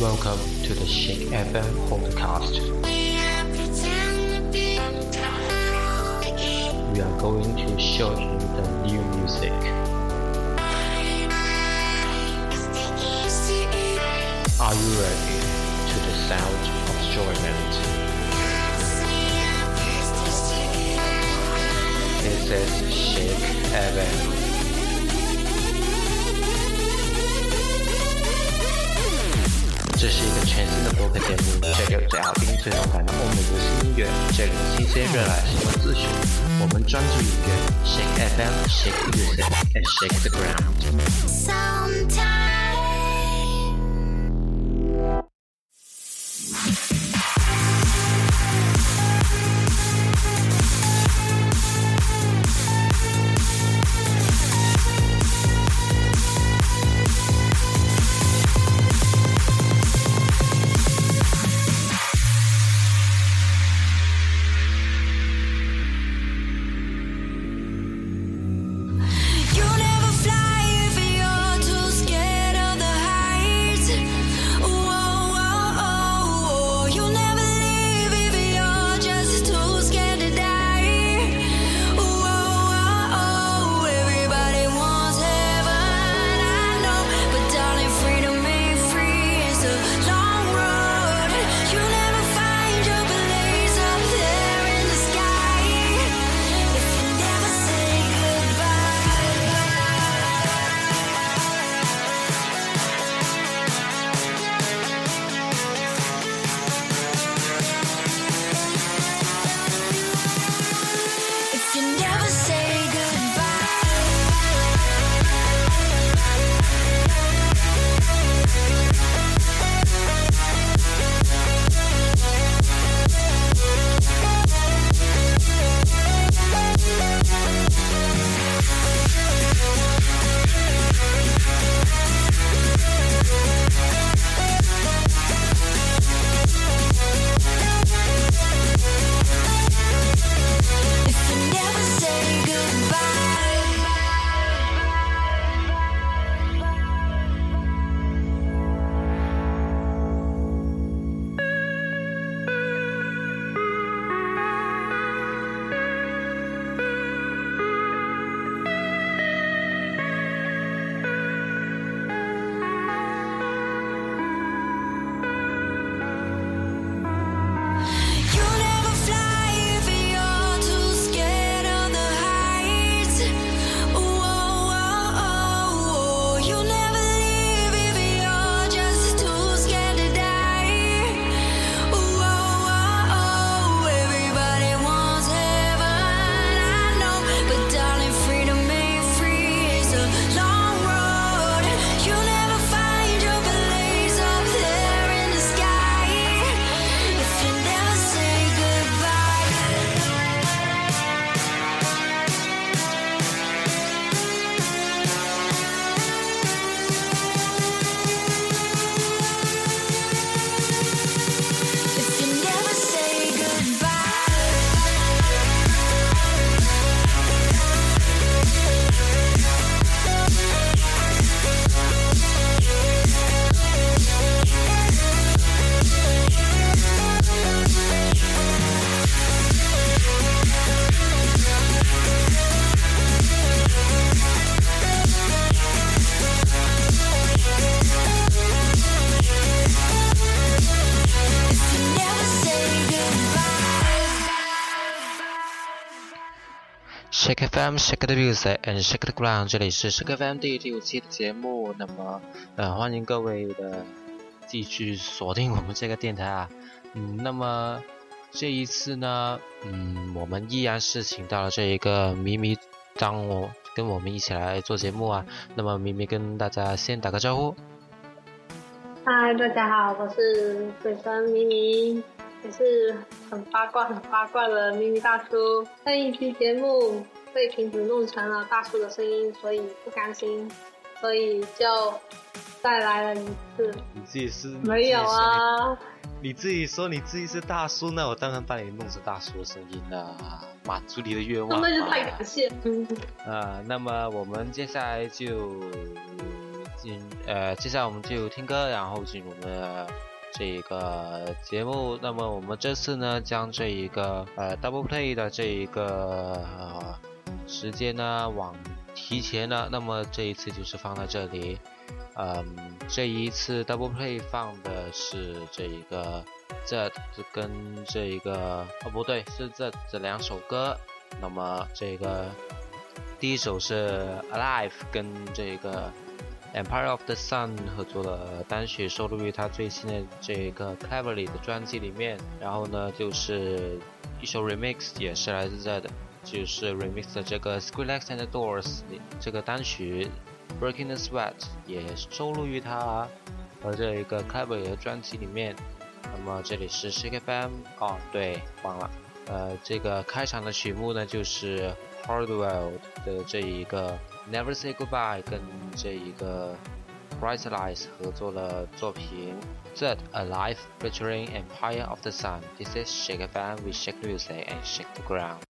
Welcome to the Shake FM podcast. We are going to show you the new music. Are you ready to the sound of enjoyment? This is Shake FM. 这是一个全新的播客节目，这里有最好听、最动感的欧美流行音乐，这里有新鲜热辣新闻资讯。我们专注音乐，Shake FM, Shake it up，and Shake the Ground。Shake FM, Shake the Music, and Shake the Ground。这里是 Shake FM 第第五期的节目。那么，呃，欢迎各位的继续锁定我们这个电台啊。嗯，那么这一次呢，嗯，我们依然是请到了这一个咪咪当我跟我们一起来做节目啊。那么，咪咪跟大家先打个招呼。嗨，大家好，我是水生咪咪。也是很八卦、很八卦的咪咪大叔。上一期节目被瓶子弄成了大叔的声音，所以不甘心，所以就再来了一次。你自己是？没有啊。你自己说你自己是大叔，那我当然把你弄成大叔的声音了，满足你的愿望。那就太感谢。啊，那么我们接下来就进呃，接下来我们就听歌，然后进入我们的这一个节目。那么我们这次呢，将这一个呃 double play 的这一个时间呢往提前了。那么这一次就是放在这里。嗯，这一次 double play 放的是这一个 Z 跟这一个哦不对，是这这两首歌。那么这个第一首是 Alive 跟这个 Empire of the Sun 合作的单曲，收录于他最新的这个 Cleverly 的专辑里面。然后呢，就是一首 remix 也是来自这的，就是 remix 的这个 Skrillex and Doors 这个单曲。Breaking the Sweat 也收录于他和这一个 Clever 的专辑里面。那么这里是 Shake FM，哦对，忘了，呃，这个开场的曲目呢就是 Hardwell 的这一个 Never Say Goodbye，跟这一个 Bright Lights 合作的作品。That Alive featuring Empire of the Sun。This is Shake FM，we shake music and shake the ground。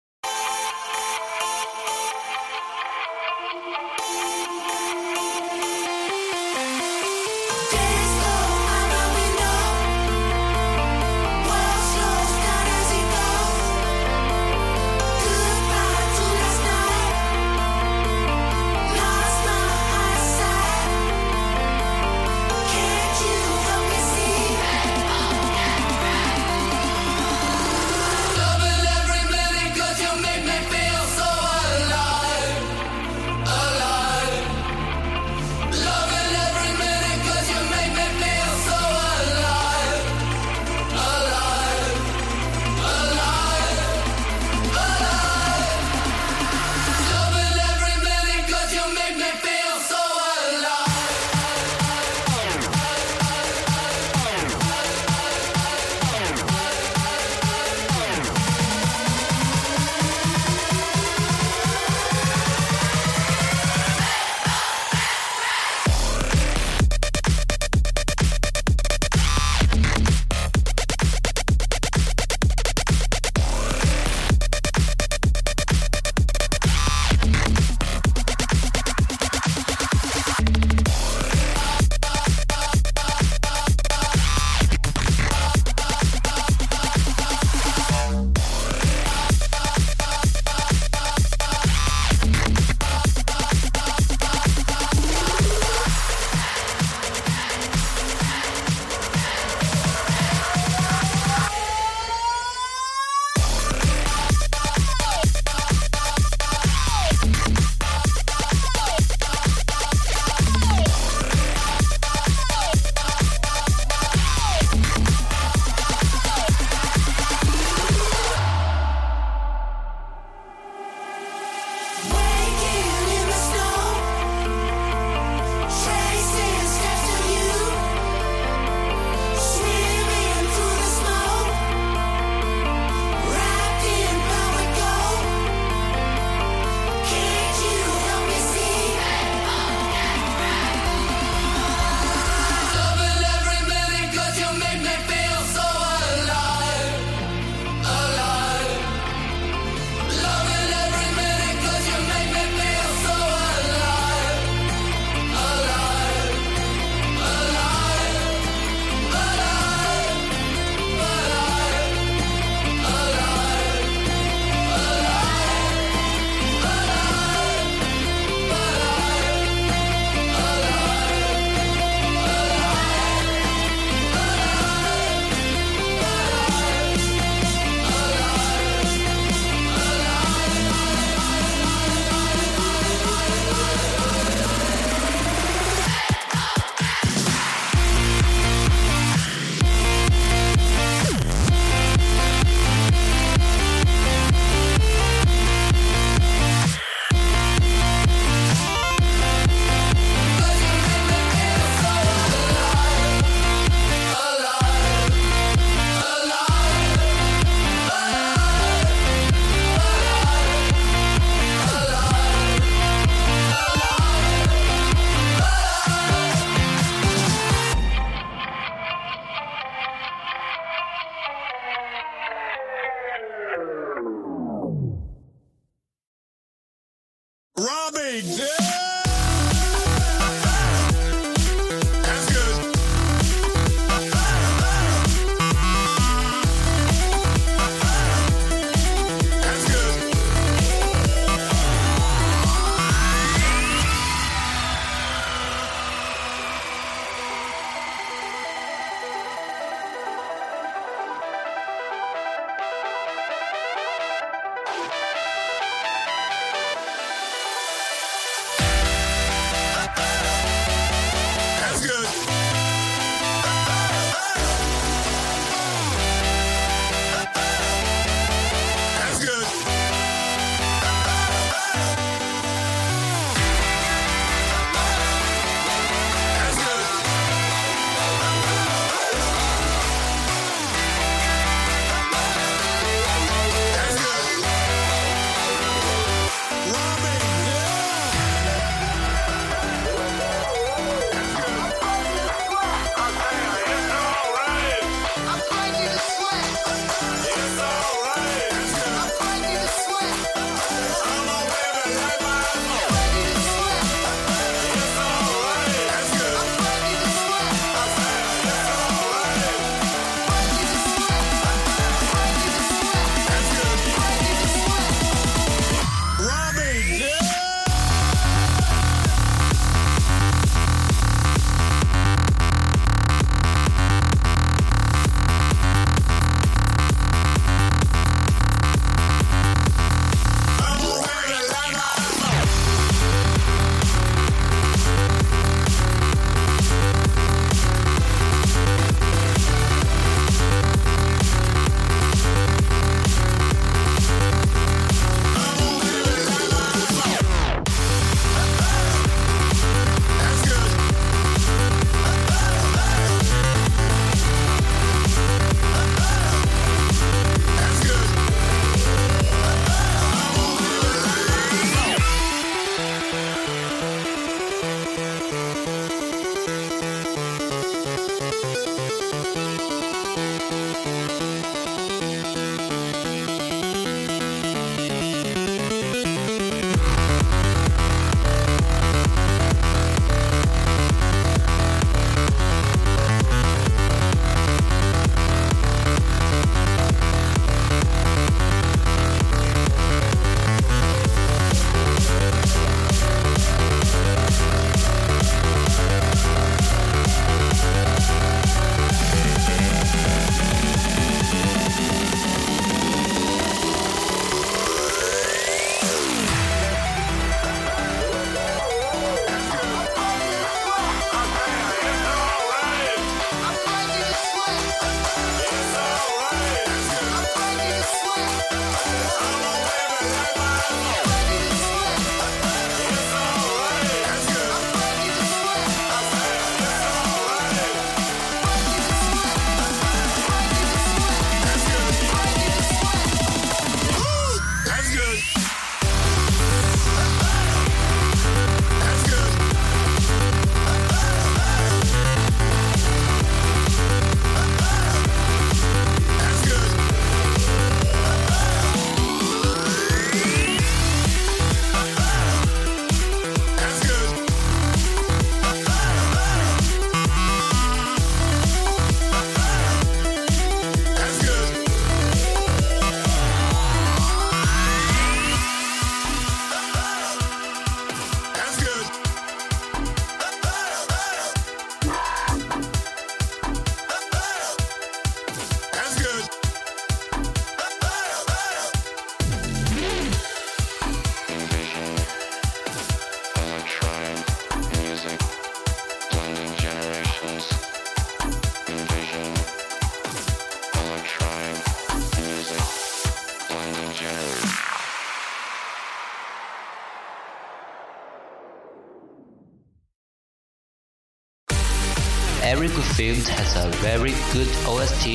Good film has a very good OST.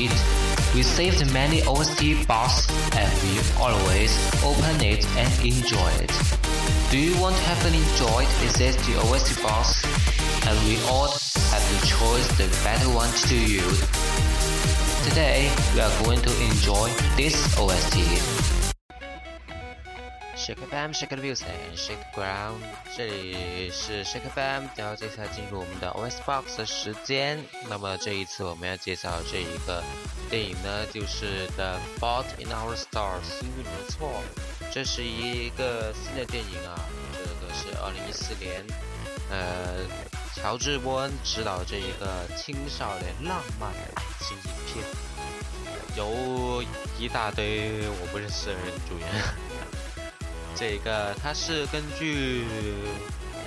We saved many OST box and we always open it and enjoy it. Do you want to have an enjoyed to OST box? And we all have the choice the better one to use. Today we are going to enjoy this OST. Shake FM, Shake the Music, Shake Ground，这里是 Shake FM，然后接下来进入我们的 OS Box 的时间。那么这一次我们要介绍这一个电影呢，就是《The Fault in Our Stars》，幸运的错。这是一个新的电影啊，这个是二零一四年，呃，乔治·波恩执导这一个青少年浪漫爱情影片，由一大堆我不认识的人主演。这一个它是根据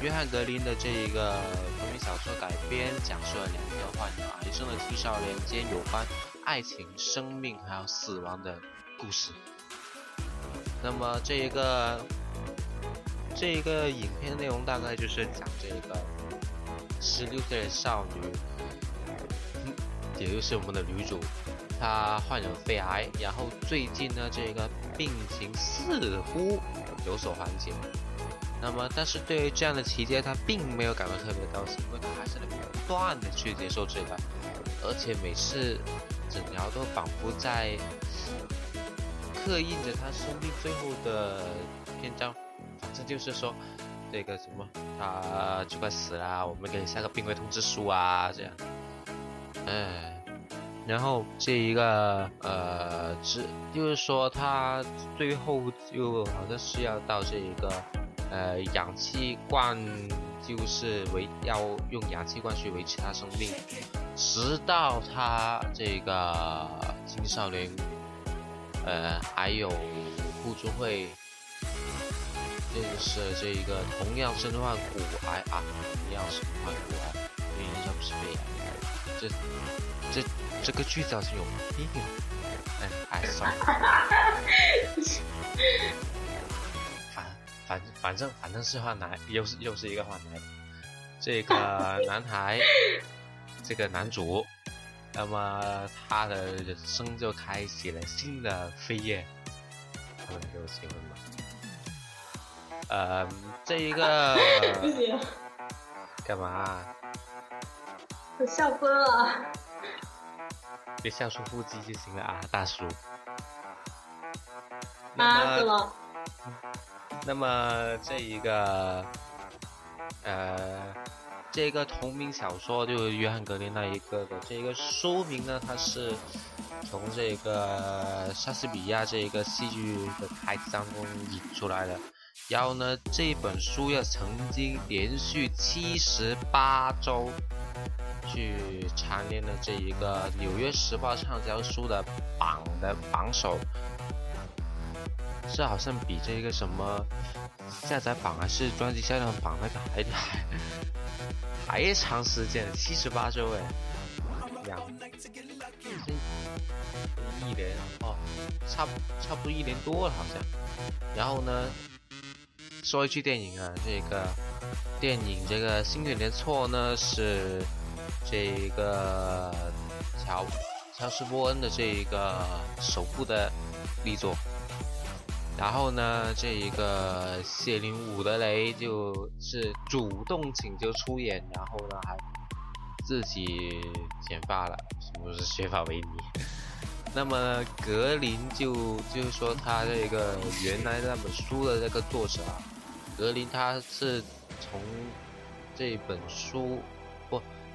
约翰格林的这一个同名小说改编，讲述了两个患有癌症的青少年间有关爱情、生命还有死亡的故事。那么这一个这一个影片内容大概就是讲这一个十六岁的少女，也就是我们的女主，他患有肺癌，然后最近呢这个病情似乎。有所缓解，那么，但是对于这样的期间，他并没有感到特别高兴，因为他还是在不断的去接受治疗，而且每次诊疗都仿佛在刻印着他生命最后的篇章。反正就是说，这个什么，他就快死了，我们给你下个病危通知书啊，这样。哎。然后这一个呃，是就是说他最后就好像是要到这一个呃氧气罐，就是维要用氧气罐去维持他生命，直到他这个青少年呃还有互助会，就是这一个同样身患骨癌啊，同样身患骨癌，原因不是肺癌，这这。这个句子好像有病，哎哎算了，反反反正反正是换男，又是又是一个换男，这个男孩，这个男主，那么他的人生就开启了新的飞跃，他们就结婚了。呃，这一个 干嘛？我笑疯了。别笑出腹肌就行了啊，大叔。啊，怎么？那么这一个，呃，这个同名小说就是约翰格林那一个的这个书名呢，它是从这个莎士比亚这一个戏剧的台词当中引出来的。然后呢，这本书要曾经连续七十八周。去蝉联了这一个《纽约时报》畅销书的榜的榜首，这好像比这个什么下载榜还是专辑销量榜那个还还还长时间，七十八周哎，两一年哦，差差不多一年多了好像。然后呢，说一句电影啊，这个电影这个《星月连错》呢是。这一个乔乔斯波恩的这一个首部的力作，然后呢，这一个谢林伍德雷就是主动请求出演，然后呢还自己剪发了，什么是削发为尼？那么格林就就是说他这个原来那本书的这个作者啊，格林他是从这本书。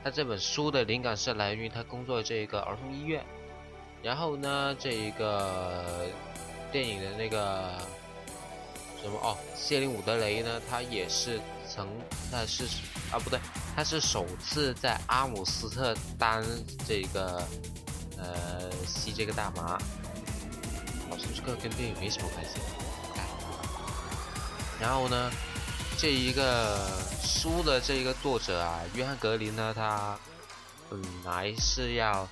他这本书的灵感是来源于他工作的这一个儿童医院，然后呢，这一个电影的那个什么哦，谢林伍德雷呢，他也是曾，他是啊不对，他是首次在阿姆斯特丹这个呃吸这个大麻，好像这个跟电影没什么关系，然后呢？这一个书的这一个作者啊，约翰格林呢，他本来是要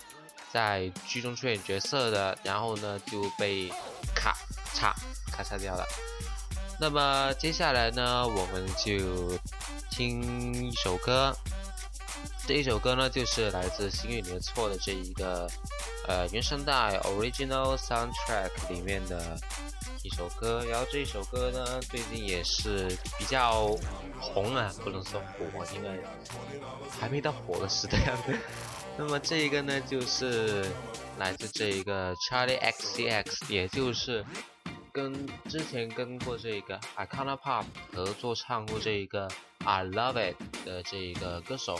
在剧中出演角色的，然后呢就被咔嚓咔嚓掉了。那么接下来呢，我们就听一首歌，这一首歌呢，就是来自《星运里的错》的这一个呃原声带 （Original Soundtrack） 里面的一首歌。然后这一首歌呢，最近也是比较红啊，不能说火，因为还没到火的时代。那么这一个呢，就是来自这一个 Charlie XCX，也就是跟之前跟过这个 Icona Pop 合作唱过这一个。I love it 的这一个歌手，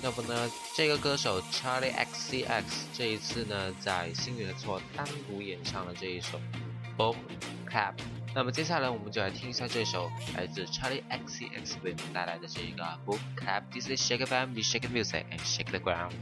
那么呢，这个歌手 Charlie XCX 这一次呢，在星月的错单独演唱了这一首 Boom Clap。那么接下来我们就来听一下这首来自 Charlie XCX 为我们带来的这一个 Boom Clap。This is Shake FM, we shake the music and shake the ground.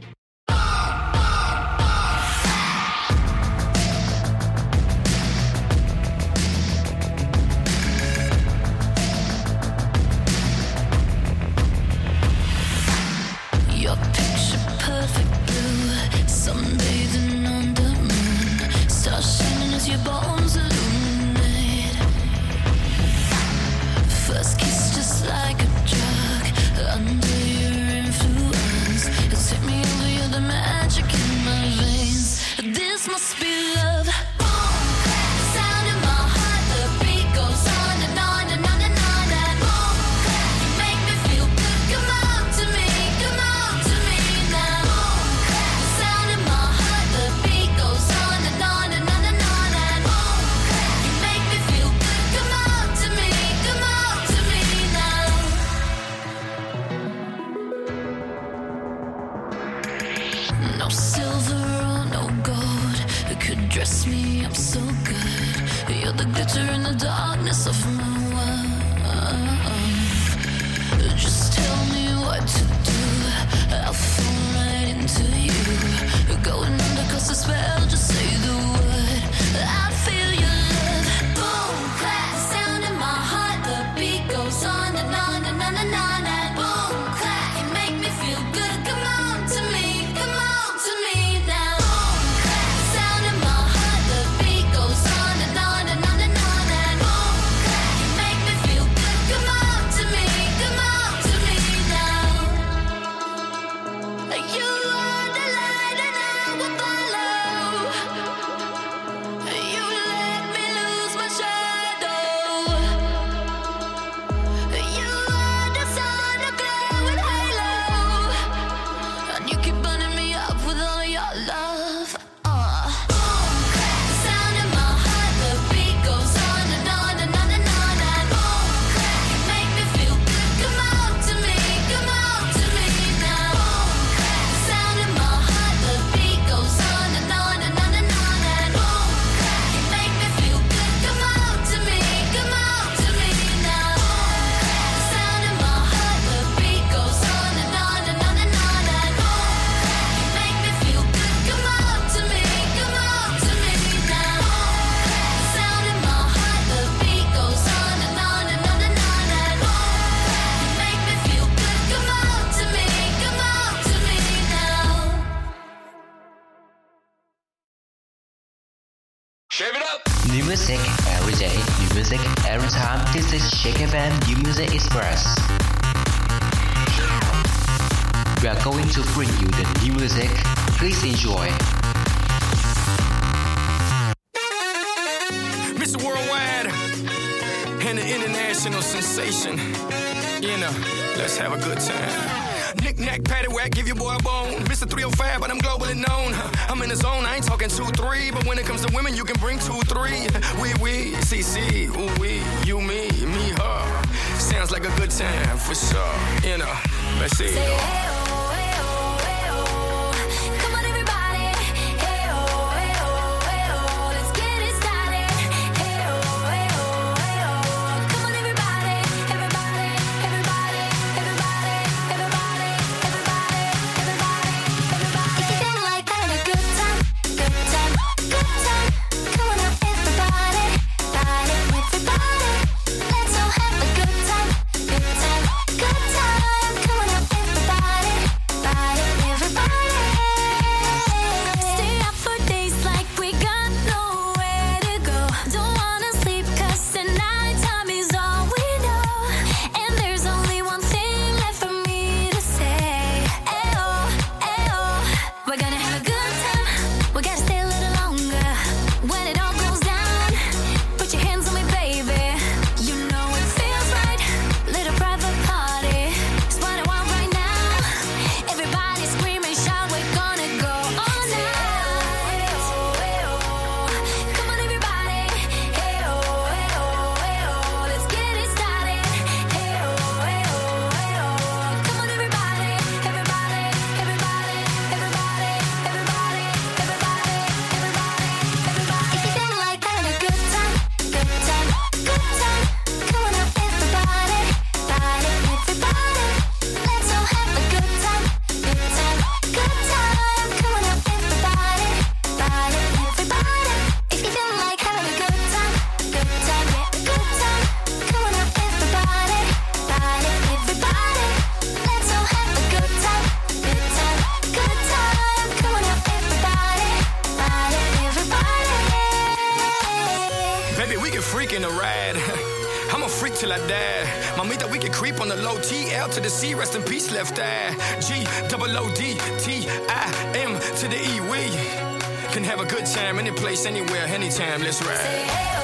Please enjoy. Mr. Worldwide and the international sensation. You know, let's have a good time. Knick knack, patty whack, give your boy a bone. Mr. 305, but I'm globally known. I'm in the zone, I ain't talking 2 3. But when it comes to women, you can bring 2 3. We, we, CC, ooh, we, you, me, me, her. Sounds like a good time for sure. You know, let's see. Creep on the low TL to the C. Rest in peace, left eye. G double O D T I M to the E. We can have a good time any place, anywhere, anytime. Let's ride.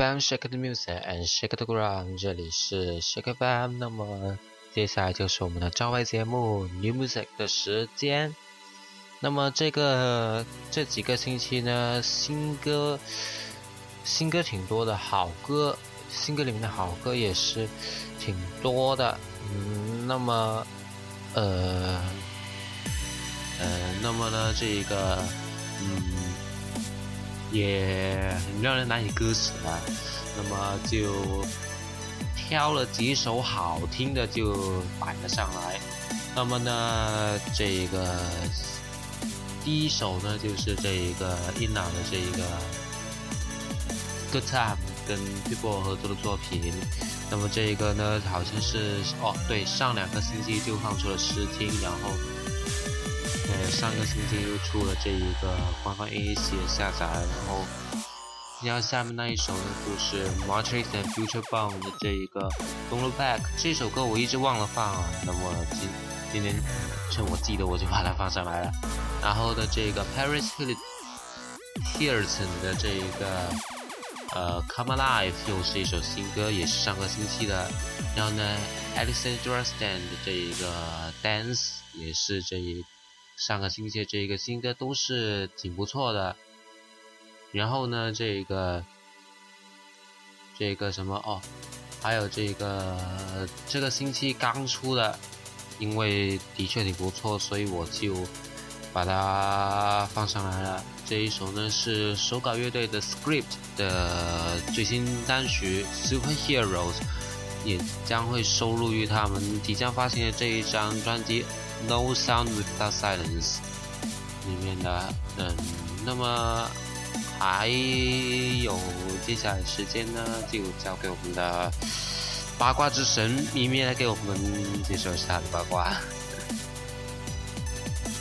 FM, Shake the Music and Shake the Ground，这里是 Shake FM。那么接下来就是我们的招牌节目 New Music 的时间。那么这个这几个星期呢，新歌新歌挺多的，好歌新歌里面的好歌也是挺多的。嗯，那么呃呃，那么呢这个嗯。也很让人难以割舍啊。那么就挑了几首好听的就摆了上来。那么呢，这个第一首呢就是这一个 Inna 的这一个 Good Time 跟 People 合作的作品。那么这一个呢好像是哦对，上两个星期就放出了试听，然后。呃，上个星期又出了这一个官方 AAC 的下载，然后，然后下面那一首呢，就是 Matrix and Future Bound 的这一个 Don't Look Back 这首歌我一直忘了放啊，那么今今天趁我记得我就把它放上来了。然后的这个 Paris Hilton 的这一个呃 Come Alive 又是一首新歌，也是上个星期的。然后呢，Alexandra Stan 的这一个 Dance 也是这一。上个星期这个新歌都是挺不错的。然后呢，这个这个什么哦，还有这个这个星期刚出的，因为的确挺不错，所以我就把它放上来了。这一首呢是手稿乐队的 Script 的最新单曲 Superheroes，也将会收录于他们即将发行的这一张专辑 No Sound Without Silence 里面的。嗯，那么还有接下来时间呢，就交给我们的八卦之神咪咪来给我们介绍一下他的八卦。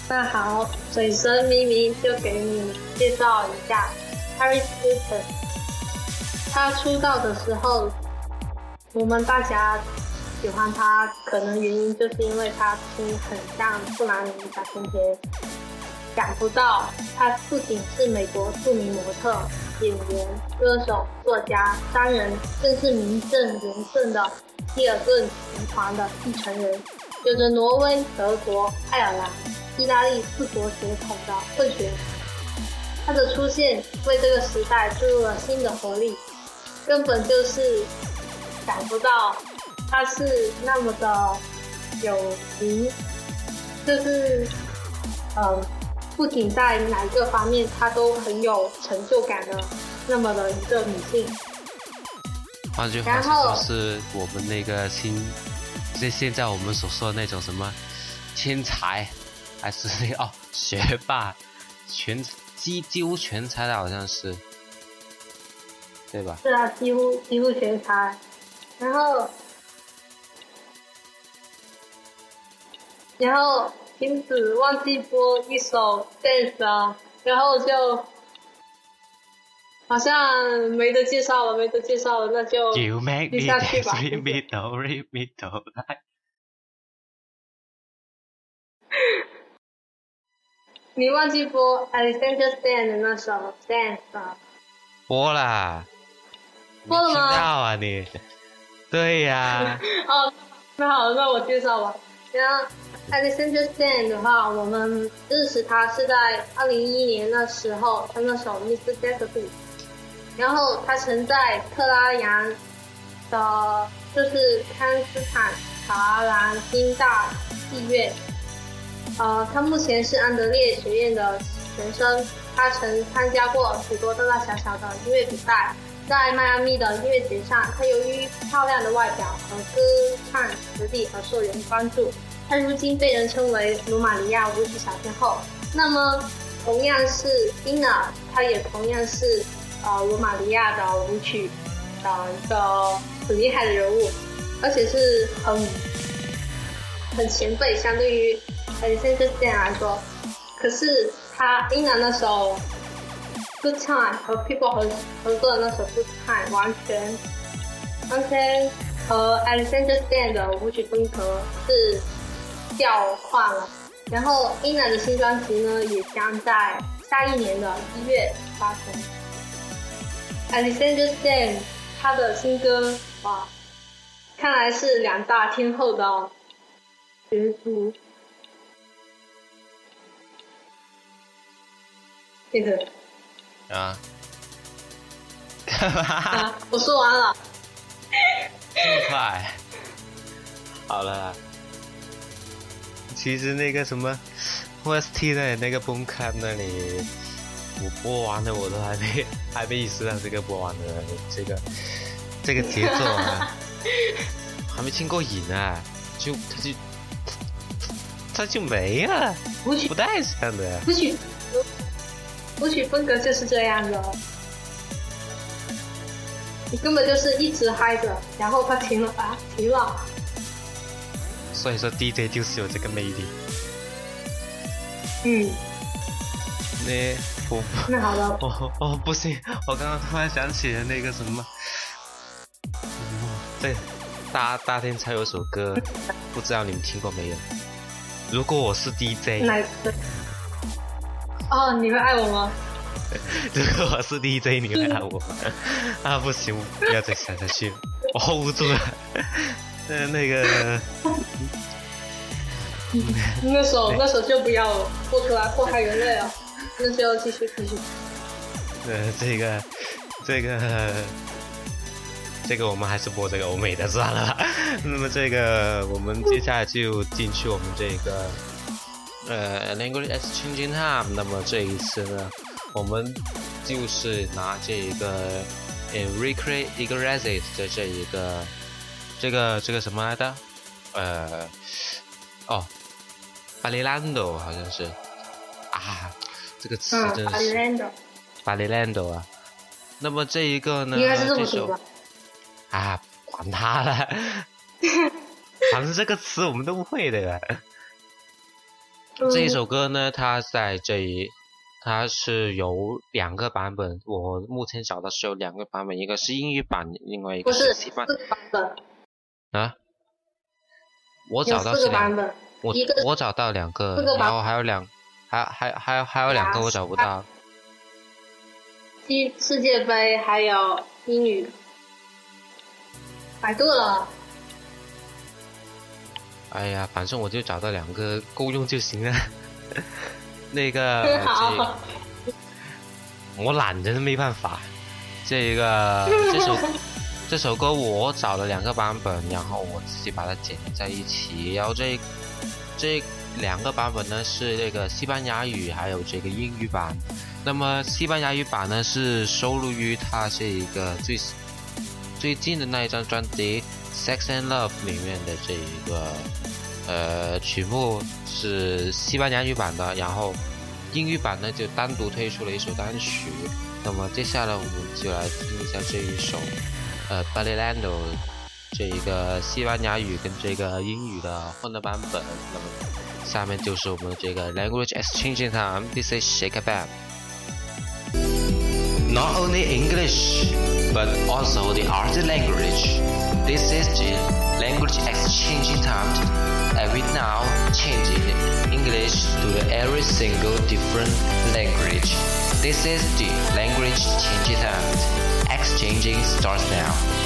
那好，水神咪咪就给你介绍一下 Harry Styles。他出道的时候，我们大家喜欢他，可能原因就是因为他听很像布兰妮小甜甜。想不到，他不仅是美国著名模特、演员、歌手、作家、商人，更是名正言顺的希尔顿集团的继承人，有着挪威、德国、爱尔兰。意大利四国血统的混血，他的出现为这个时代注入了新的活力，根本就是想不到他是那么的有名，就是嗯，不仅在哪一个方面她都很有成就感的那么的一个女性。换句话说，就是我们那个新，就现在我们所说的那种什么天才。还是哦，学霸，全几几乎全才的好像是，对吧？是啊，几乎几乎全才。然后，然后停止忘记播一首 dance 啊，然后就好像没得介绍了，没得介绍了，那就接下去吧。你忘记播 Alexander Stan 的那首 Dance 啊？播啦。播了吗？知道啊你？对呀。哦，那好，那我介绍吧。然后 Alexander Stan 的话，我们认识他是在二零一一年的时候，他那首 Mr. Desert。然后他曾在特拉扬的，就是康斯坦查兰金大戏院。呃，他目前是安德烈学院的学生，他曾参加过许多大大小小的音乐比赛，在迈阿密的音乐节上，她由于漂亮的外表和歌唱实力而受人关注。她如今被人称为罗马尼亚舞曲小天后。那么，同样是 Ina，她也同样是呃罗马尼亚的舞曲的一个很厉害的人物，而且是很很前辈，相对于。哎，先就这样来说，可是他 Ina 那首 Good Time 和 People 合合作的那首 Good Time 完全完全和 Alexander Stan 的舞曲风格是调换了。然后 Inna 的新专辑呢，也将在下一年的一月发行。Alexander Stan 他的新歌哇，看来是两大天后的角逐。这个啊？我说完了。这么快？好了。其实那个什么，OST 那里那个 Boom Clap 那里，我播完了，我都还没还没意识到这个播完的这个这个节奏啊，还没听过瘾呢，就他就他就没了，不带上的。不许。舞曲风格就是这样的，你根本就是一直嗨着，然后它停了啊，停了。所以说 DJ 就是有这个魅力。嗯。那我那好了。哦哦不行，我刚刚突然想起了那个什么，对，大大天才有首歌，不知道你们听过没有？如果我是 DJ。哪个？哦，你会爱我吗？如 果我是 DJ，你会爱我吗？啊，不行，不要再想下去，我 hold 不住了。那，那个，那首那首就不要了，播出来祸害人类了。那就要继续继续。呃，这个，这个，这个我们还是播这个欧美的算了。那么这个，我们接下来就进去我们这个，呃，language exchange time。那么这一次呢，我们就是拿这一个 Enrique Iglesias 的这一个，这个这个什么来的？呃，哦，巴里兰多好像是啊，这个词嗯，真是。兰的，巴里兰多啊。那么这一个呢？应该是这这首么读的。啊，管他了，反正这个词我们都不会的。这首歌呢，它在这里，它是有两个版本，我目前找到是有两个版本，一个是英语版，另外一个不是西班四个版本，啊。我找到是两，个版本，我我找到两个个，然后还有两，还还还有还有两个我找不到。世世界杯还有英语。百度了，哎呀，反正我就找到两个够用就行了。那 个，我懒真的没办法。这个 这首这首歌我找了两个版本，然后我自己把它剪在一起。然后这这两个版本呢是那个西班牙语还有这个英语版。那么西班牙语版呢是收录于他这一个最最近的那一张专辑《Sex and Love》里面的这一个呃曲目是西班牙语版的，然后英语版呢就单独推出了一首单曲。那么接下来我们就来听一下这一首呃《b a l i l a n d o 这一个西班牙语跟这个英语的混的版本。那么下面就是我们这个 Language Exchange Time。This is Shake a Bam。Not only English, but also the other language. This is the language exchange time. Every now changing English to every single different language. This is the language change time. Exchanging starts now.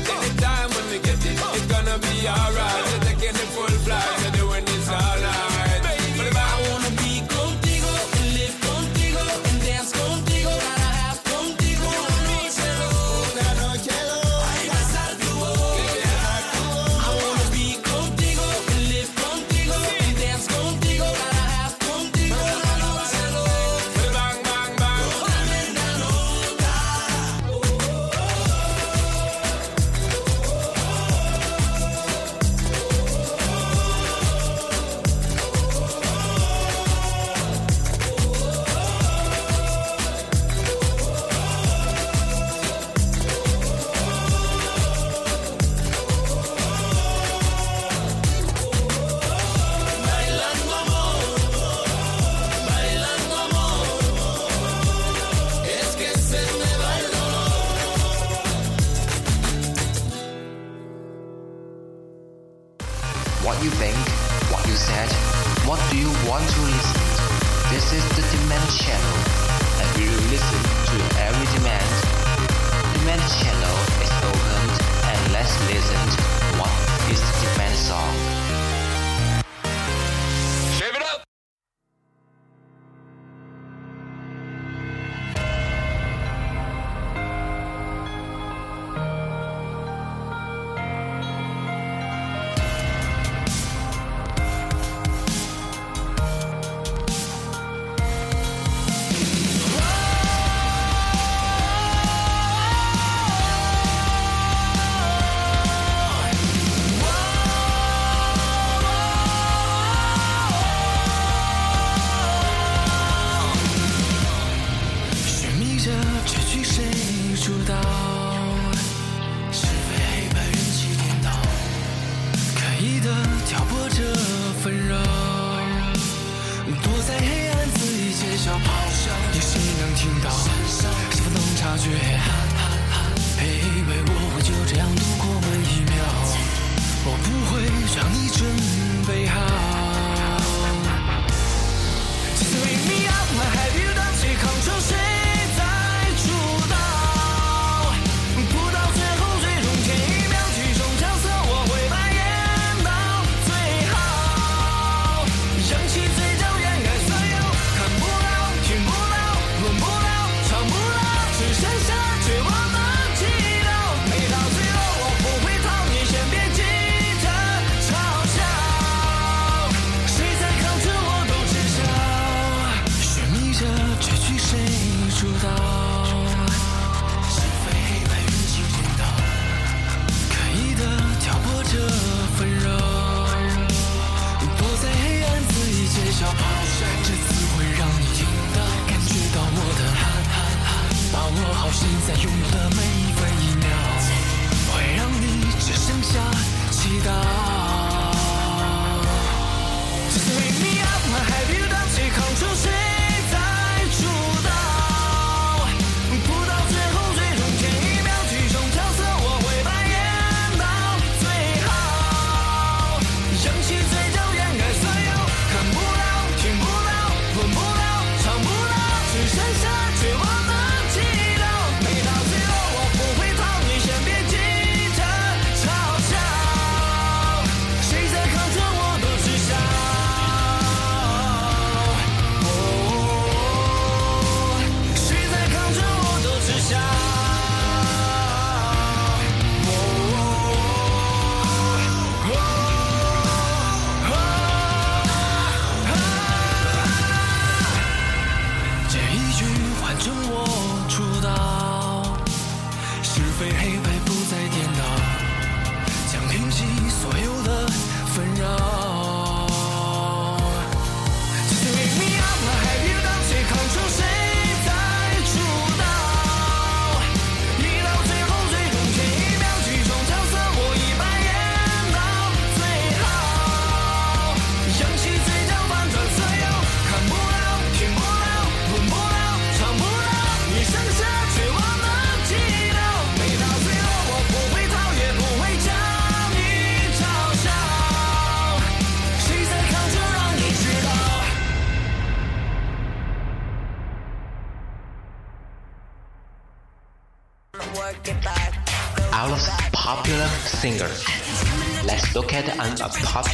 it. Anytime when we get it, it's gonna be alright.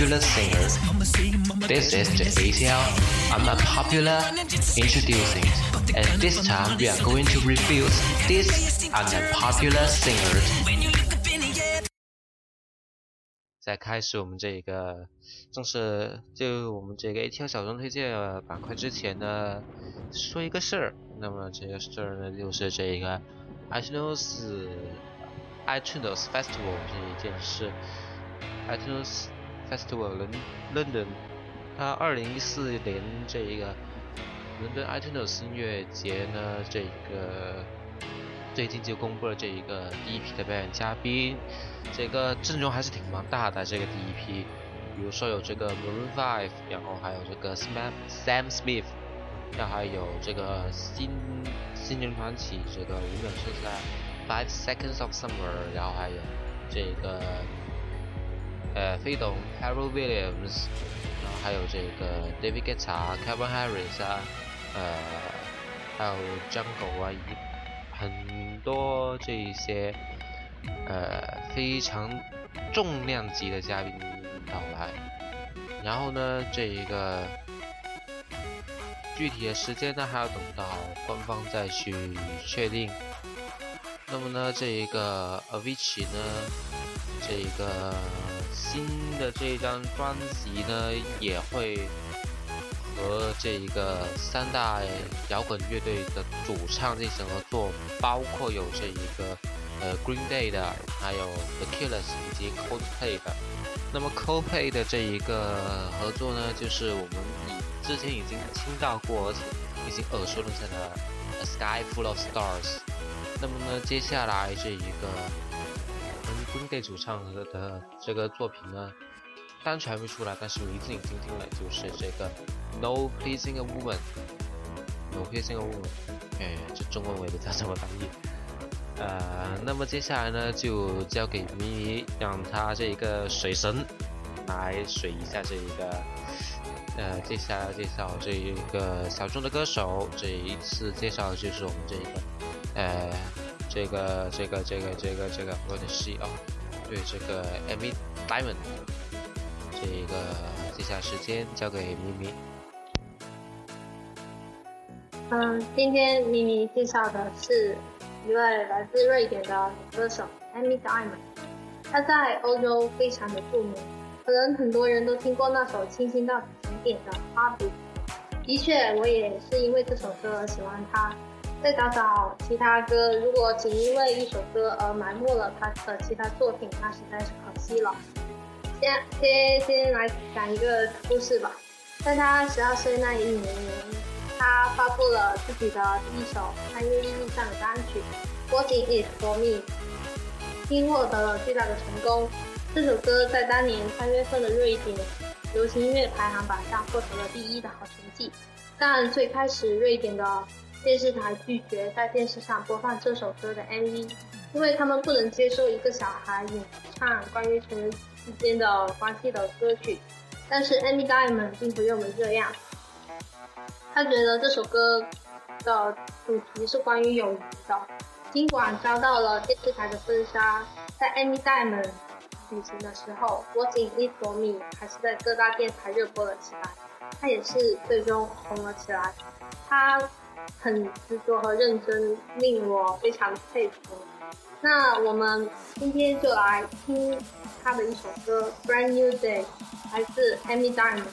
Unpopular singer. This is the ACL Unpopular Introducing. And this time we are going to review this unpopular singer. 在开始我们这个正式就我们这个 ATL 小众推荐板块之前呢，说一个事儿。那么这个事儿呢，就是这个 iTunes iTunes Festival 这一件事。iTunes Festival London，它二零一四年这一个伦敦 iTunes 音乐节呢，这个最近就公布了这一个第一批的表演嘉宾，这个阵容还是挺庞大的。这个第一批，比如说有这个 Maroon Five，然后还有这个 Sam Sam Smith，然后还有这个新新人团体这个永远是在 Five Seconds of Summer，然后还有这个呃飞董 Harold Williams，然后还有这个 David Guetta、Kevin Harris 啊，呃还有 Jungle 啊，一很多这一些呃非常重量级的嘉宾到来，然后呢，这一个具体的时间呢还要等到官方再去确定。那么呢，这一个 Avicii 呢，这一个新的这一张专辑呢也会。和这一个三大摇滚乐队的主唱进行合作，包括有这一个呃 Green Day 的，还有 The Killers 以及 Coldplay 的。那么 Coldplay 的这一个合作呢，就是我们以之前已经听到过，而且已经耳熟能详的 A Sky Full of Stars。那么呢，接下来这一个跟 Green Day 主唱的这个作品呢？单曲还没出来，但是名字已经听了，就是这个 No Pleasing a Woman，No Pleasing a Woman，哎，这中文我也不知道怎么翻译。呃，那么接下来呢，就交给迷你，让他这一个水神来水一下这一个，呃，接下来介绍这一个小众的歌手。这一次介绍的就是我们这一个，呃，这个这个这个这个这个，我有点失忆哦，对，这个 Amy Diamond。这个接下来时间交给咪咪。嗯，今天咪咪介绍的是一位来自瑞典的歌手 Amy Diamond，她在欧洲非常的著名，可能很多人都听过那首清新到极点的《Heartbeat》。的确，我也是因为这首歌而喜欢她。再找找其他歌，如果仅因为一首歌而埋没了他的其他作品，那实在是可惜了。先先先来讲一个故事吧。在他十二岁那一年，他发布了自己的第一首穿越意义上的单曲《What It It For Me》，并获得了巨大的成功。这首歌在当年三月份的瑞典流行音乐排行榜上获得了第一的好成绩。但最开始，瑞典的电视台拒绝在电视上播放这首歌的 MV，因为他们不能接受一个小孩演唱关于成人。之间的关系的歌曲，但是 Amy Diamond 并不认为这样。他觉得这首歌的主题是关于友谊的。尽管遭到了电视台的封杀，在 Amy Diamond 旅行的时候，《Watching It For Me》还是在各大电台热播了起来。他也是最终红了起来。他很执着和认真，令我非常佩服。那我们今天就来听。他的一首歌《Brand New Day》来自 Amy Diamond。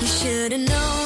You should've known,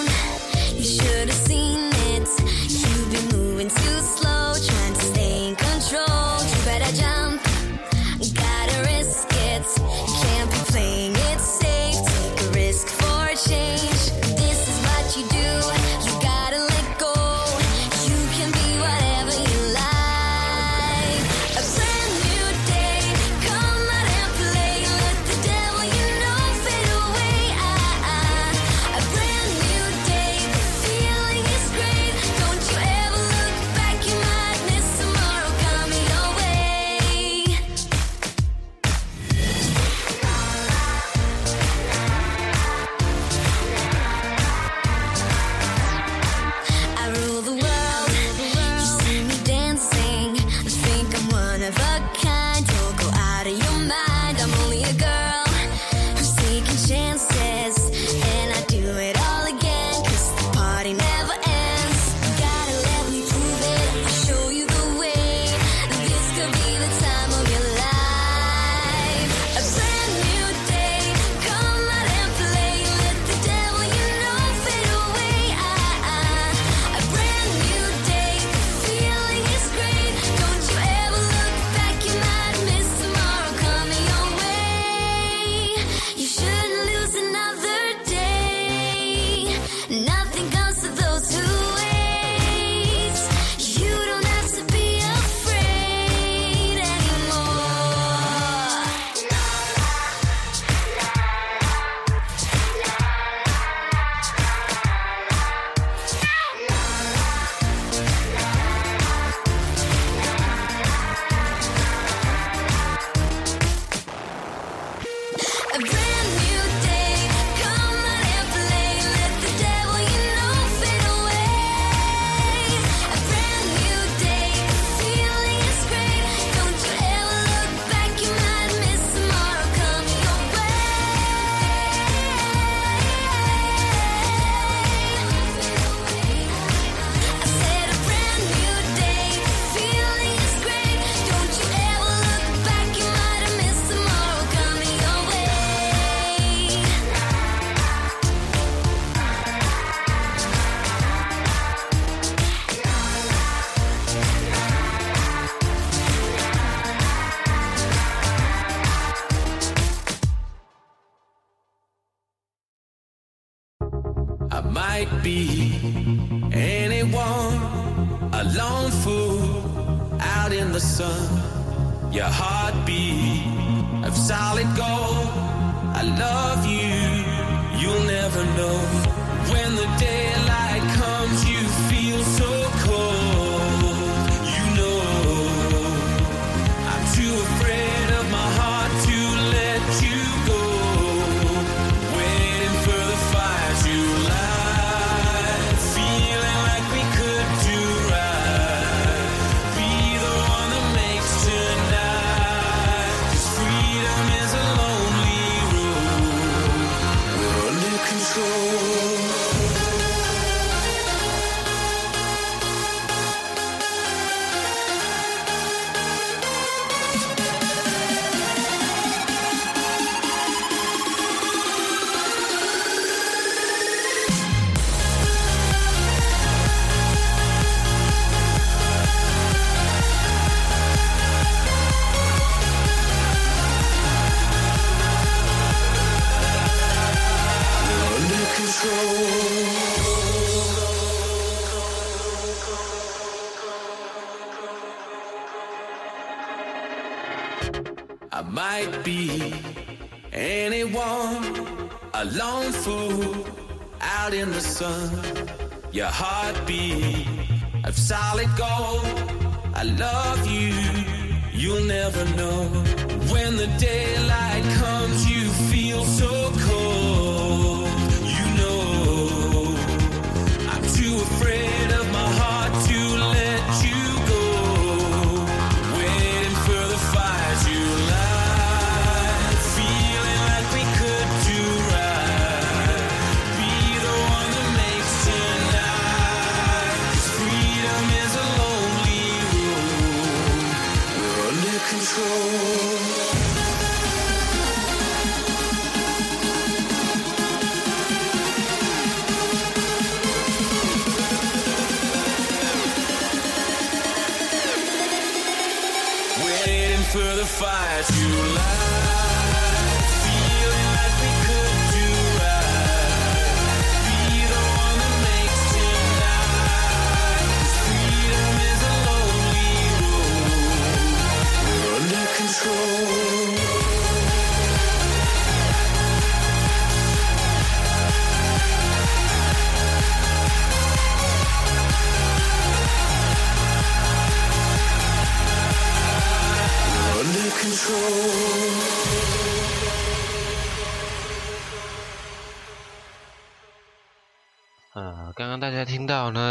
sun.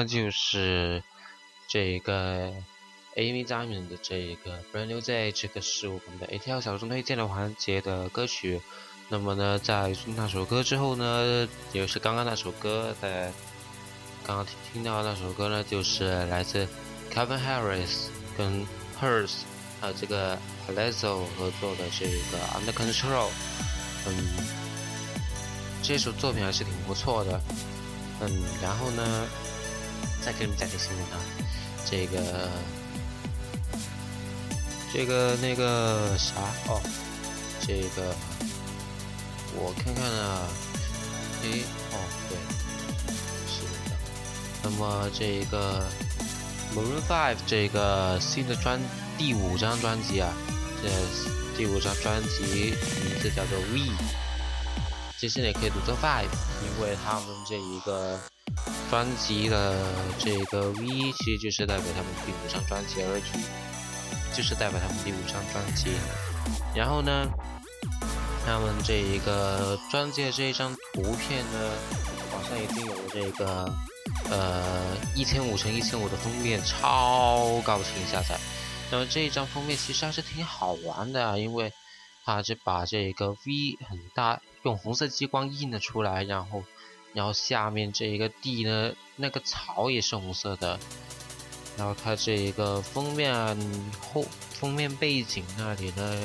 就是这一个 Amy Diamond 的这一个 Brand New Day，这个是我们的 ATL 小众推荐的环节的歌曲。那么呢，在那首歌之后呢，也是刚刚那首歌，的刚刚听听到那首歌呢，就是来自 Kevin Harris 跟 Hers 还有这个 Alesso 合作的这个 Under Control。嗯，这首作品还是挺不错的。嗯，然后呢，再给你们讲个新闻啊，这个，这个那个啥哦，这个我看看啊，诶，哦对，是的，那么这一个 Maroon Five 这个新的专第五张专辑啊，这第五张专辑名字叫做 We。其实也可以读作 Five，因为他们这一个专辑的这个 V，其实就是代表他们第五张专辑而已，就是代表他们第五张专辑。然后呢，他们这一个专辑的这一张图片呢，网上已经有这个呃一千五乘一千五的封面，超高清下载。那么这一张封面其实还是挺好玩的啊，因为它就把这个 V 很大。用红色激光印了出来，然后，然后下面这一个地呢，那个草也是红色的，然后它这一个封面后封面背景那里呢，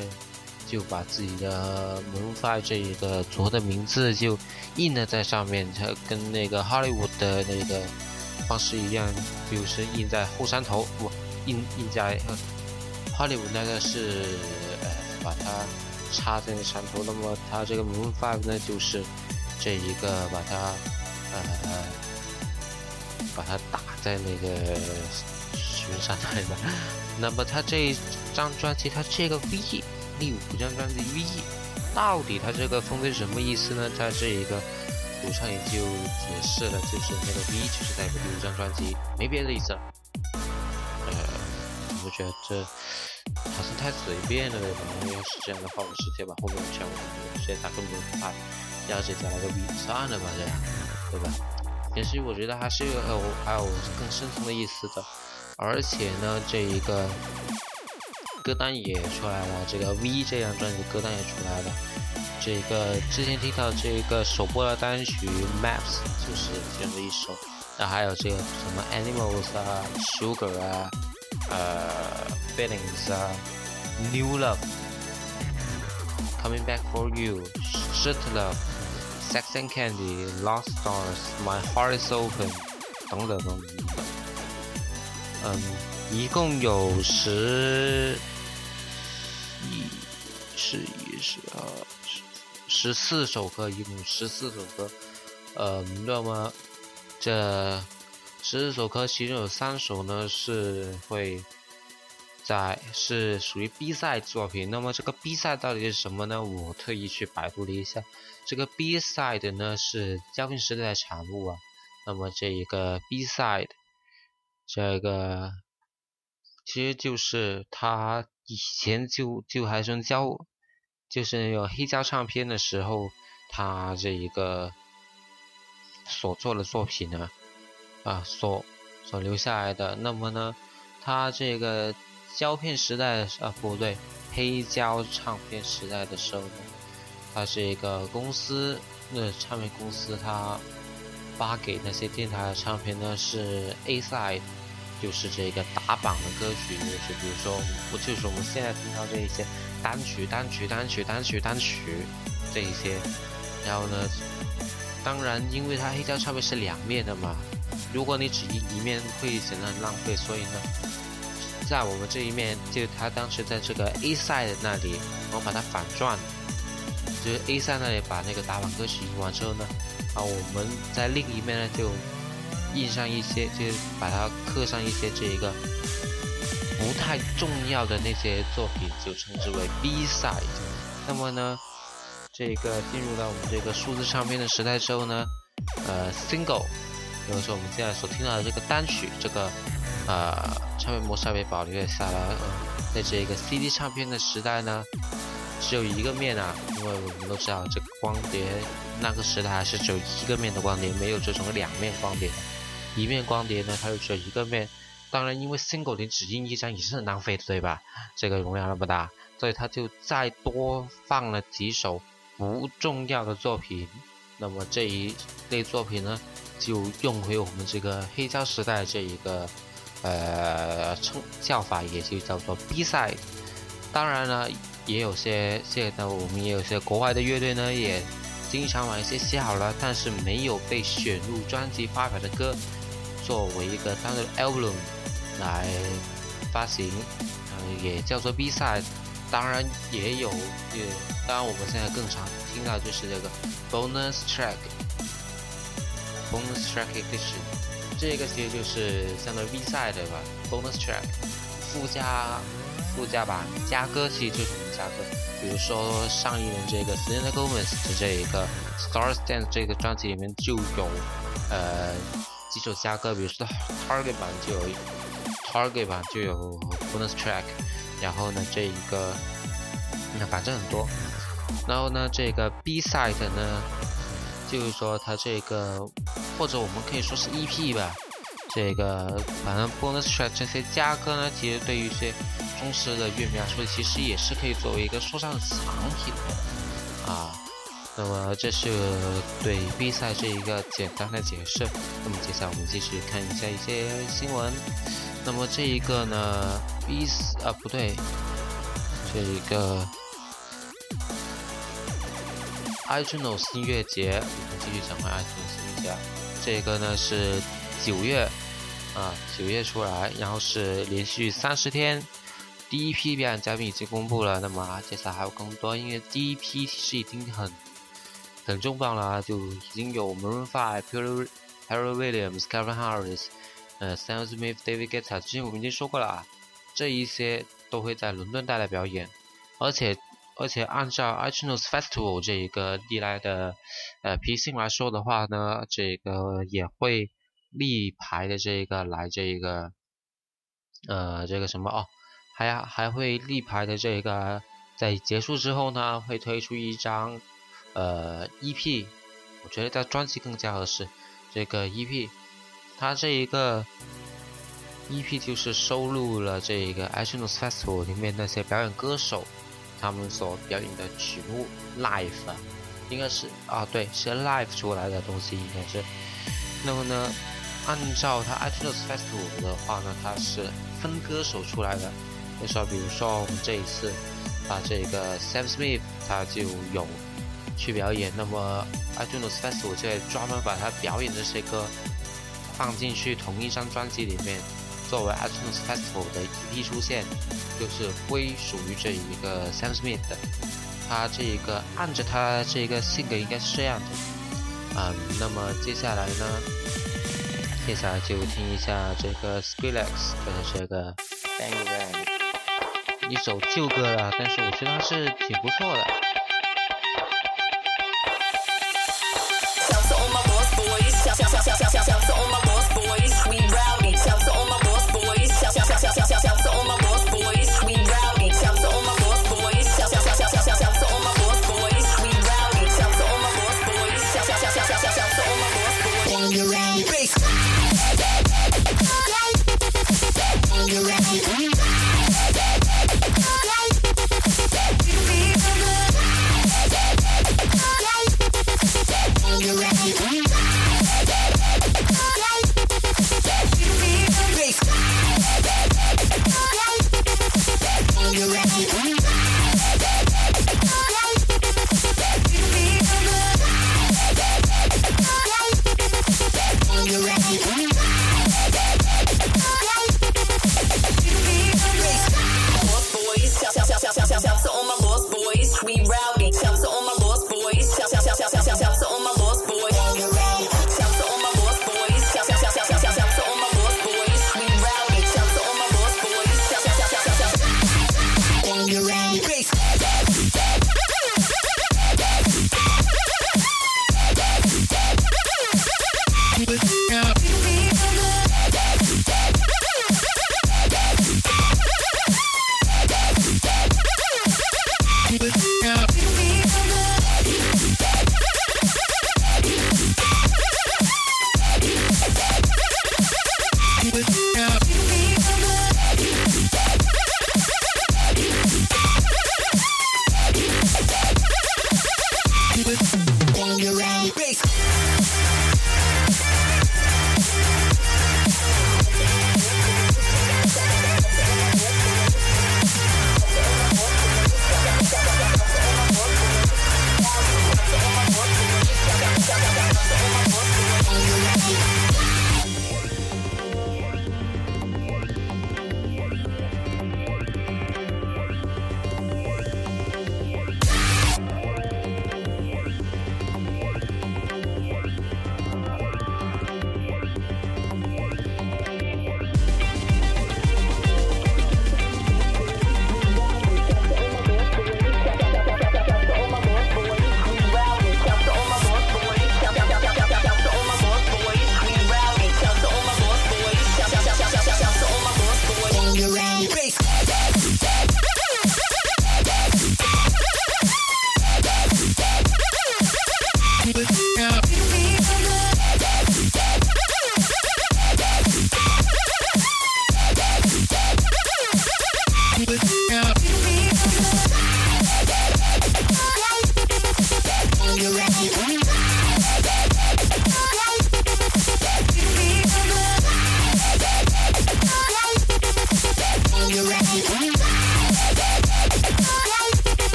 就把自己的 Maroon Five 这一个组合的名字就印了在上面，它跟那个 Hollywood 的那个方式一样，就是印在后山头，不印印在好莱坞那个是呃把它。插在山头，那么它这个 Moon Five 呢，就是这一个把它呃把它打在那个巡山台吧。那么他这一张专辑，他这个 V 第五张专辑 V，到底他这个封面是什么意思呢？在这一个主唱也就解释了，就是那个 V 就是代表第五张专辑，没别的意思了。呃，我觉得这好像太随便了，对吧？要是这样的话，我直接把后面全部直接打根本不怕，要直接来个 V 算了吧，这样，对吧？其实我觉得还是有还有更深层的意思的，而且呢，这一个歌单也出来了，这个 V 这张专辑歌单也出来了。这个之前听到这个首播的单曲 Maps 就是其中的一首，那还有这个什么 Animals 啊、Sugar 啊、呃 Feelings 啊、New Love、Coming Back for You、Shit Love、Sex and Candy、Lost Stars、My Heart Is Open 等等等等。嗯，一共有十一、十一、十二、十十四首歌，一共十四首歌。呃，那么这十四首歌，其中有三首呢是会在是属于 B 赛作品。那么这个 B 赛到底是什么呢？我特意去百度了一下，这个 B side 呢是胶片时代的产物啊。那么这一个 B side，这个其实就是他以前就就还剩胶，就是那种黑胶唱片的时候，他这一个所做的作品呢，啊，所所留下来的。那么呢，他这个胶片时代啊，不对，黑胶唱片时代的时候呢，它是一个公司，那唱片公司它发给那些电台的唱片呢是 A side，就是这个打榜的歌曲，就是比如说，不就是我们现在听到这一些单曲、单曲、单曲、单曲、单曲这一些，然后呢，当然因为它黑胶唱片是两面的嘛，如果你只一一面会显得很浪费，所以呢，在我们这一面，就它当时在这个 A side 那里，我们把它反转，就是 A 三那里把那个打榜歌曲印完之后呢，啊，我们在另一面呢就印上一些，就把它刻上一些这一个不太重要的那些作品，就称之为 B side。那么呢，这个进入到我们这个数字唱片的时代之后呢，呃，single，比如说我们现在所听到的这个单曲，这个呃唱片模式被保留了下来。呃，在这个 CD 唱片的时代呢，只有一个面啊，因为我们都知道这个光碟那个时代还是只有一个面的光碟，没有这种两面光碟。一面光碟呢，它就只有一个面。当然，因为 single 你只印一张也是很浪费的，对吧？这个容量那么大，所以它就再多放了几首不重要的作品。那么这一类作品呢，就用回我们这个黑胶时代这一个呃称叫法，也就叫做 B side。当然呢，也有些现在我们也有些国外的乐队呢，也经常把一些写好了但是没有被选入专辑发表的歌，作为一个单独的 album 来发行，嗯、也叫做 B side。当然也有，也当然我们现在更常听到就是这个 bonus track，bonus track edition，这个其实就是相当于 B side 对吧？bonus track，附加附加版加歌，其实就是我们加歌。比如说上一年这个 Selena Gomez 的这一个 Star Stand 这个专辑里面就有呃几首加歌，比如说 Target 版就有 Target 版就有 bonus track，然后呢这一个那反正很多，然后呢这个 B side 呢就是说它这个或者我们可以说是 EP 吧。这个反正 bonus track 这些加歌呢，其实对于一些忠实的乐迷来说，其实也是可以作为一个说唱藏品的啊。那么这是对比赛这一个简单的解释。那么接下来我们继续看一下一些新闻。那么这一个呢，B 啊不对，这一个 iTunes 音乐节，我们继续讲回 iTunes 音乐节。这个呢是九月。啊，九月出来，然后是连续三十天，第一批表演嘉宾已经公布了，那么接下来还有更多，因为第一批其实已经很很重磅了，就已经有 Maroon Five、Perry Perry Williams、Kevin Harris、呃 Sam Smith、David Guetta，之前我们已经说过了啊，这一些都会在伦敦带来表演，而且而且按照 iTunes Festival 这一个历来的呃脾性来说的话呢，这个也会立牌的这个来这一个呃这个什么哦，还还会立牌的这个在结束之后呢，会推出一张呃 EP，我觉得叫专辑更加合适。这个 EP，它这一个 EP 就是收录了这个 a c t i o n s Festival 里面那些表演歌手他们所表演的曲目 live，啊应该是啊对，是 live 出来的东西应该是。那么呢，按照它 iTunes Festival 的话呢，它是分歌手出来的，就说比如说我们这一次把这个 Sam Smith 他就有去表演，那么 iTunes Festival 就会专门把他表演这些歌放进去同一张专辑里面，作为 iTunes Festival 的 EP 出现，就是归属于这一个 Sam Smith 的。他这一个按着他这一个性格应该是这样的，嗯，那么接下来呢，接下来就听一下这个 Skrillex 的这个 Bang Bang，一首旧歌了，但是我觉得它是挺不错的。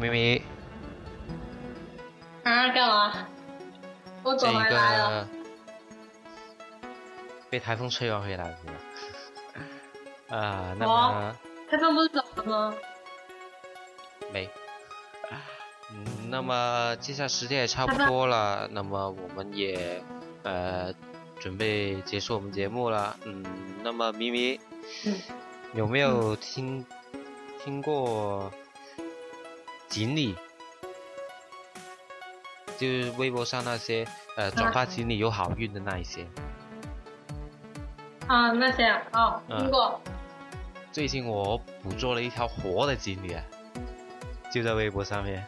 咪咪，啊，干嘛？我这一走回来了。个被台风吹完回来了是吧？啊，那么台风不是走了吗？没。嗯，那么接下来时间也差不多了，那么我们也呃准备结束我们节目了。嗯，那么咪咪，嗯有没有听、听过锦鲤？就是微博上那些呃转发锦鲤有好运的那一些。啊，那些啊，哦，嗯听过。最近我捕捉了一条活的锦鲤啊，就在微博上面。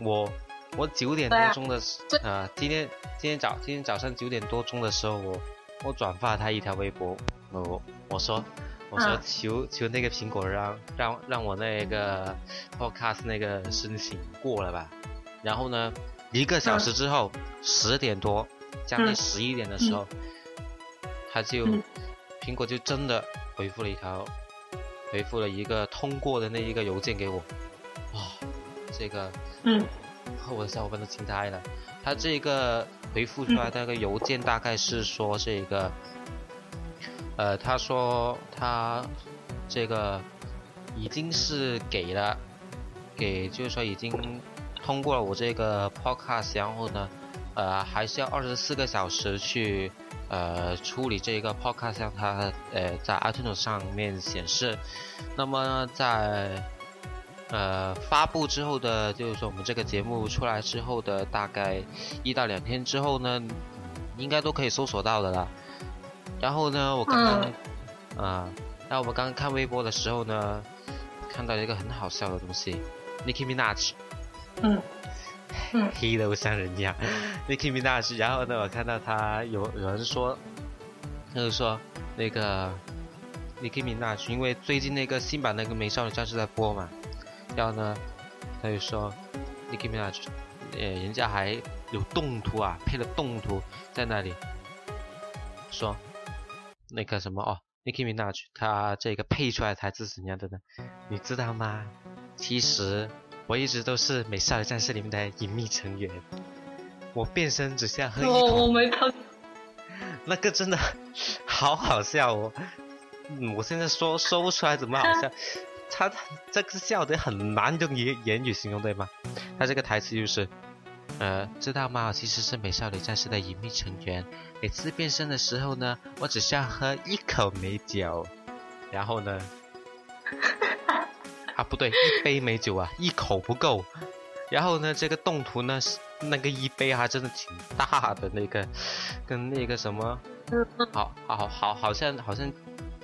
我我九点多钟的时对啊、今天今天早今天早上九点多钟的时候，我我转发他一条微博，我我说我说嗯。求求那个苹果让让让我那个 podcast 那个申请过了吧。然后呢，一个小时之后，十、点多将近嗯。十一点的时候，他就、嗯。苹果就真的回复了一条回复了一个通过的那一个邮件给我，哇、这个嗯。和 我的小伙伴都惊呆了。他这个回复出来的那个邮件大概是说这个，呃，他说他这个已经是给了，给就是说已经通过了我这个 podcast，然后呢，呃，还是要二十四个小时去呃处理这个 podcast，让它呃在 iTunes 上面显示。那么在呃发布之后的，就是说我们这个节目出来之后的大概一到两天之后呢，应该都可以搜索到的啦。然后呢，我刚刚啊，然后我们刚刚看微博的时候呢，看到一个很好笑的东西，Nicki Minaj。嗯嗯 黑的像人一样，Nicki Minaj。然后呢，我看到他有有人说，他就是说那个 Nicki Minaj，因为最近那个新版那个《美少女战士》在播嘛，然后呢，他就说 Nicki Minaj，呃，人家还有动图啊，配了动图在那里，说那个什么哦，Nicki Minaj，他这个配出来的台词是怎样的呢？你知道吗？其实我一直都是美少女战士里面的隐秘成员，我变身只需要喝一我口我没看。那个真的好好笑哦！嗯，我现在说说不出来怎么好笑，他他这个笑得很难用言言语形容，对吗？他这个台词就是，呃，知道吗？我其实是美少女战士的隐秘成员，每次变身的时候呢，我只需要喝一口美酒，然后呢，啊不对，一杯美酒啊，一口不够。然后呢，这个动图呢，那个一杯还真的挺大的，那个跟那个什么，好好好，好像好像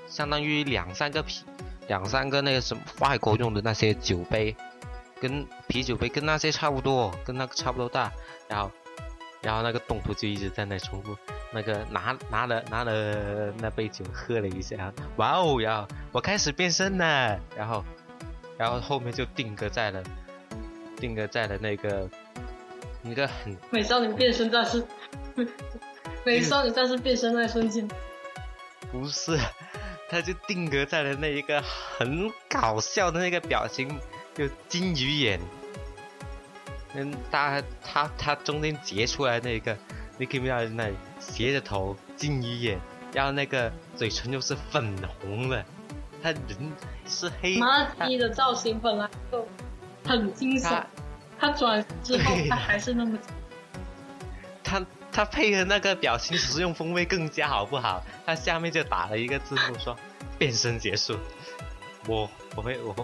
相当于两三个啤，两三个那个什么外国用的那些酒杯，跟啤酒杯跟那些差不多，跟那个差不多大。然后，然后那个动图就一直在那重复，那个拿拿了拿了那杯酒喝了一下，哇哦，然后我开始变身了，然后，然后后面就定格在了。定格在了那个一个很美少女变身战士，美少女战士变身那瞬间，不是，他就定格在了那一个很搞笑的那个表情，就金鱼眼。嗯，他他他中间截出来那个 Nicki Minaj 那里斜着头金鱼眼，然后那个嘴唇又是粉红的，他人是黑，马他基的造型本来就很惊悚他，他转之后他还是那么 他他配合那个表情使用风味更加好不好？他下面就打了一个字幕说变身结束。我我会我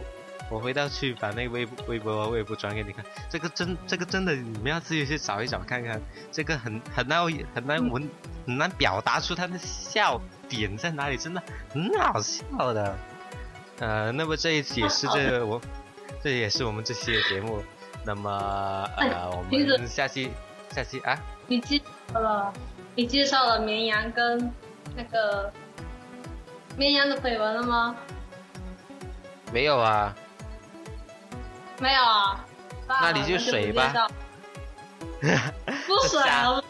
我回到去把那个微微博微博转给你看，这个真这个真的你们要自己去找一找看看，这个很很难很难文很难表达出他的笑点在哪里，真的很好笑的。呃，那么这一期也是这个我这也是我们这期的节目。那么呃，我们下期下期啊。你介绍了，你介绍了绵羊跟那个绵羊的绯闻了吗？没有啊，没有 啊。那你就水吧。不水 了。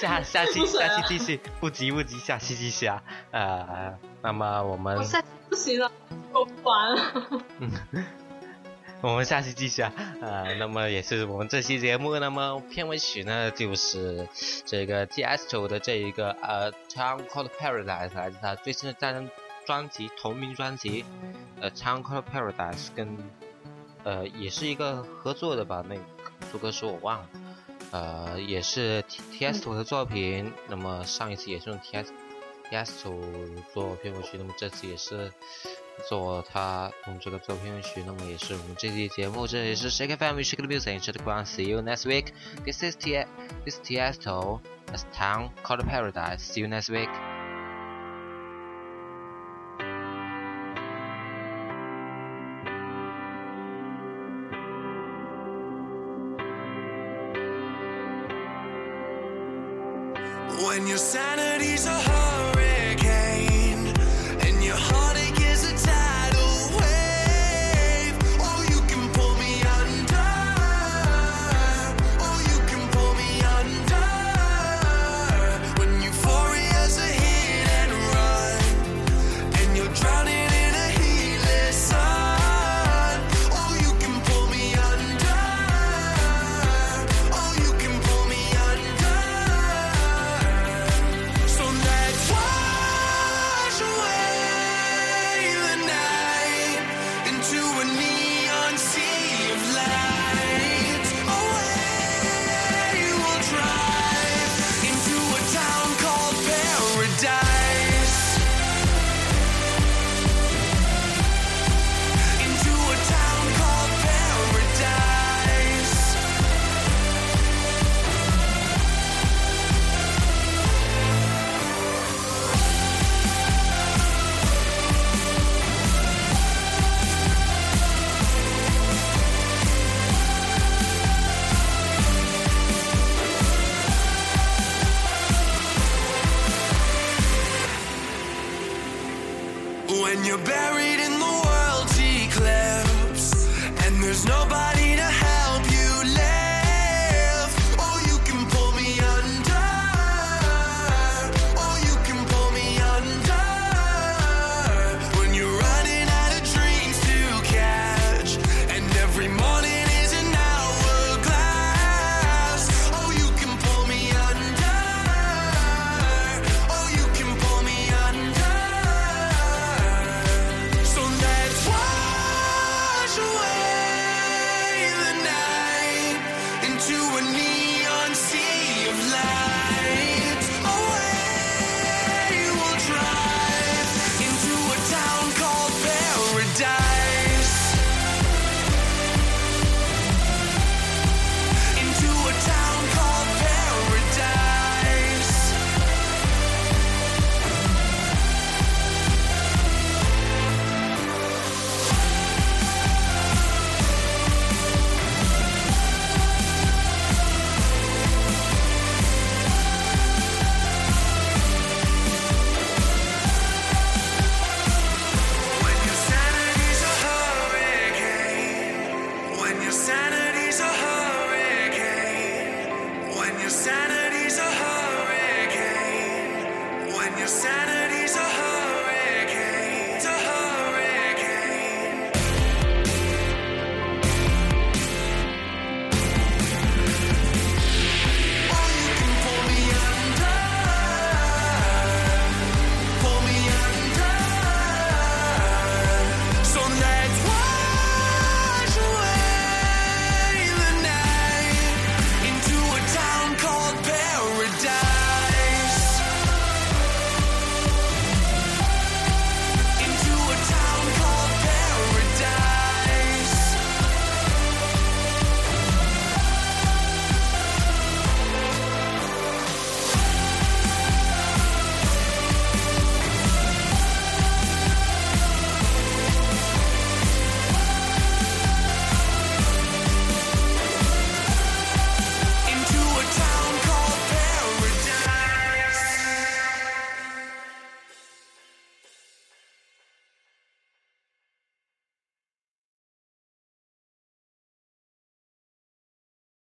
下下期下期继续，不急不急，下期继续啊。呃，那么我们。我下期不行了，我完了。我们下期继续啊，呃，那么也是我们这期节目，那么片尾曲呢就是这个 t s t o 的这一个呃《Town Called Paradise》，来自他最新的专专辑同名专辑，呃，《Town Called Paradise》跟呃也是一个合作的吧那个作歌手我忘了呃也是 tts 的作品那么上一次也是用 ts ts 图做片尾曲那么这次也是做他用这个做片尾曲那么也是我们这期节目这里是 shake family shake music and chatground see you next week this is ts this is ts town called paradise see you next week Sanity's a